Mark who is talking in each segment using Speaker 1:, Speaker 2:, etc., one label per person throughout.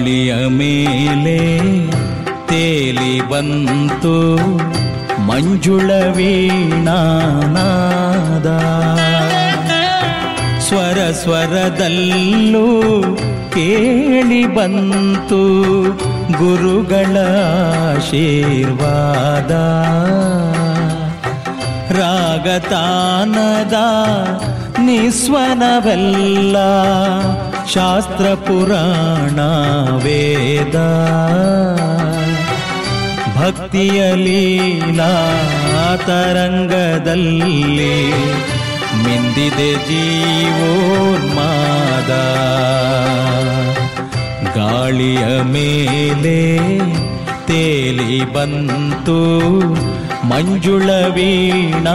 Speaker 1: ಗಾಳಿಯ ಮೇಲೆ ತೇಲಿ ಬಂತು ಮಂಜುಳ ವೀಣಾನಾದ. ಸ್ವರ ಸ್ವರದಲ್ಲೂ ಕೇಳಿ ಬಂತು ಗುರುಗಳ ಆಶೀರ್ವಾದ. ರಾಗತಾನದ ನಿಸ್ವನವೆಲ್ಲ ಶಾಸ್ತ್ರ ಪುರಾಣ ವೇದ. ಭಕ್ತಿಯ ಲೀಲಾ ತರಂಗದಲ್ಲಿ ಮಿಂದಿದೆ ಜೀವೋನ್ಮಾದ. ಗಾಳಿಯ ಮೇಲೆ ತೇಲಿ ಬಂತು ಮಂಜುಳ ವೀಣಾನಾದ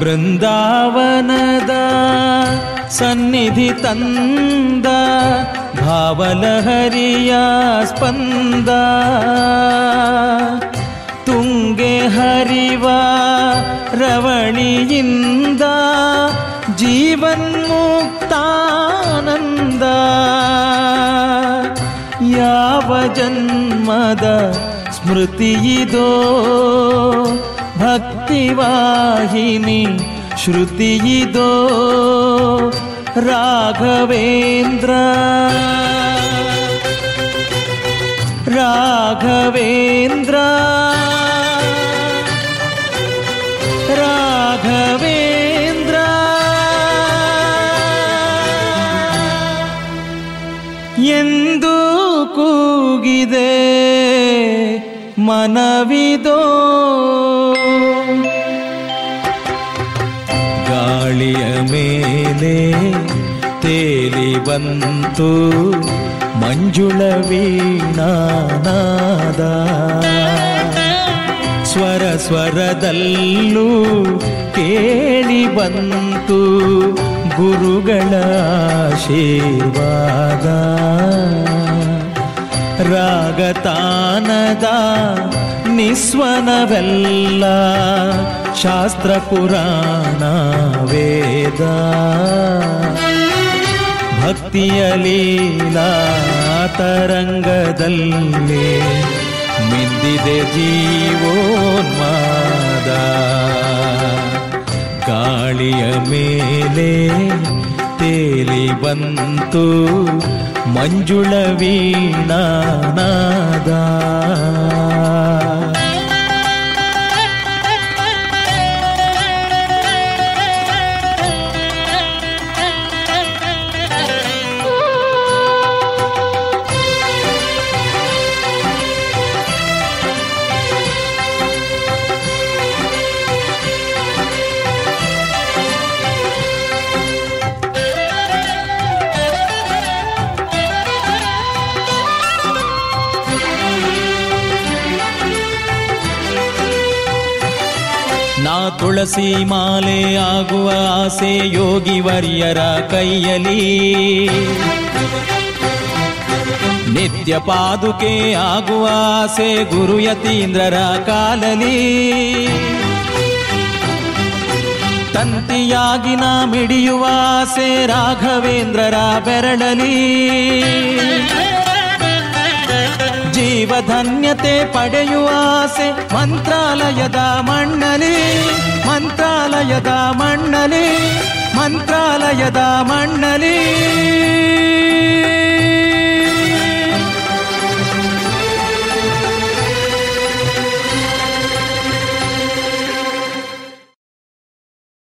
Speaker 1: ಬೃಂದಾವನದ ಸನ್ನಿಧಿ ತಂದ ಭಾವಲಹರಿಯ ಸ್ಪಂದ. ತುಂಗೆ ಹರಿವ ರವಣಿಯಿಂದ ಜೀವನ್ಮುಕ್ತಾನಂದ. ಯಾವ ಜನ್ಮದ ಸ್ಮೃತಿಯಿದೋ ಭಕ್ತಿವಾಹಿನಿ ಶ್ರುತಿಯಿದೋ ರಾಘವೇಂದ್ರ. ರಾಘವೇಂದ್ರ. ರಾಘವೇಂದ್ರ. ಎಂದು ಕೂಗಿದೆ ಮನವಿದೋ ಗಾಳಿಯ ಮೇಲೆ ತೇಲಿ ಬಂತು ಮಂಜುಳ ವೀಣಾನಾದ. ಸ್ವರ ಸ್ವರದಲ್ಲೂ ಕೇಳಿ ಬಂತು ಗುರುಗಳ ಆಶೀರ್ವಾದ. ರಾಗತಾನದ ನಿಸ್ವನವೆಲ್ಲ ಶಾಸ್ತ್ರ ಪುರಾಣ ವೇದ. ಭಕ್ತಿಯ ಲೀಲಾ ತರಂಗದಲ್ಲಿ ಮಿಂದಿದೆ ಜೀವೋನ್ಮಾದ. ಗಾಳಿಯ ಮೇಲೆ ತೇಲಿ ಬಂತು ಮಂಜುಳ ವೀಣಾನಾದ. ನಾ ತುಳಸಿ ಮಾಲೆ ಆಗುವ ಆಸೆ ಯೋಗಿ ವರ್ಯರ ಕೈಯಲಿ ನಿತ್ಯ ಪಾದುಕೆ ಆಗುವ ಆಸೆ ಗುರು ಯತೀಂದ್ರರ ಕಾಲಲಿ ತಂತಿಯಾಗಿ ನಾ ಮಿಡಿಯುವ ಆಸೆ ರಾಘವೇಂದ್ರರ ಬೆರಳಲಿ ಜೀವಧನ್ಯತೆ ಪಡೆಯುವ ಆಸೆ ಮಂತ್ರಾಲಯದ ಮಣ್ಣಲಿ ಮಂತ್ರಾಲಯದ ಮಣ್ಣಲಿ ಮಂತ್ರಾಲಯದ ಮಣ್ಣಲಿ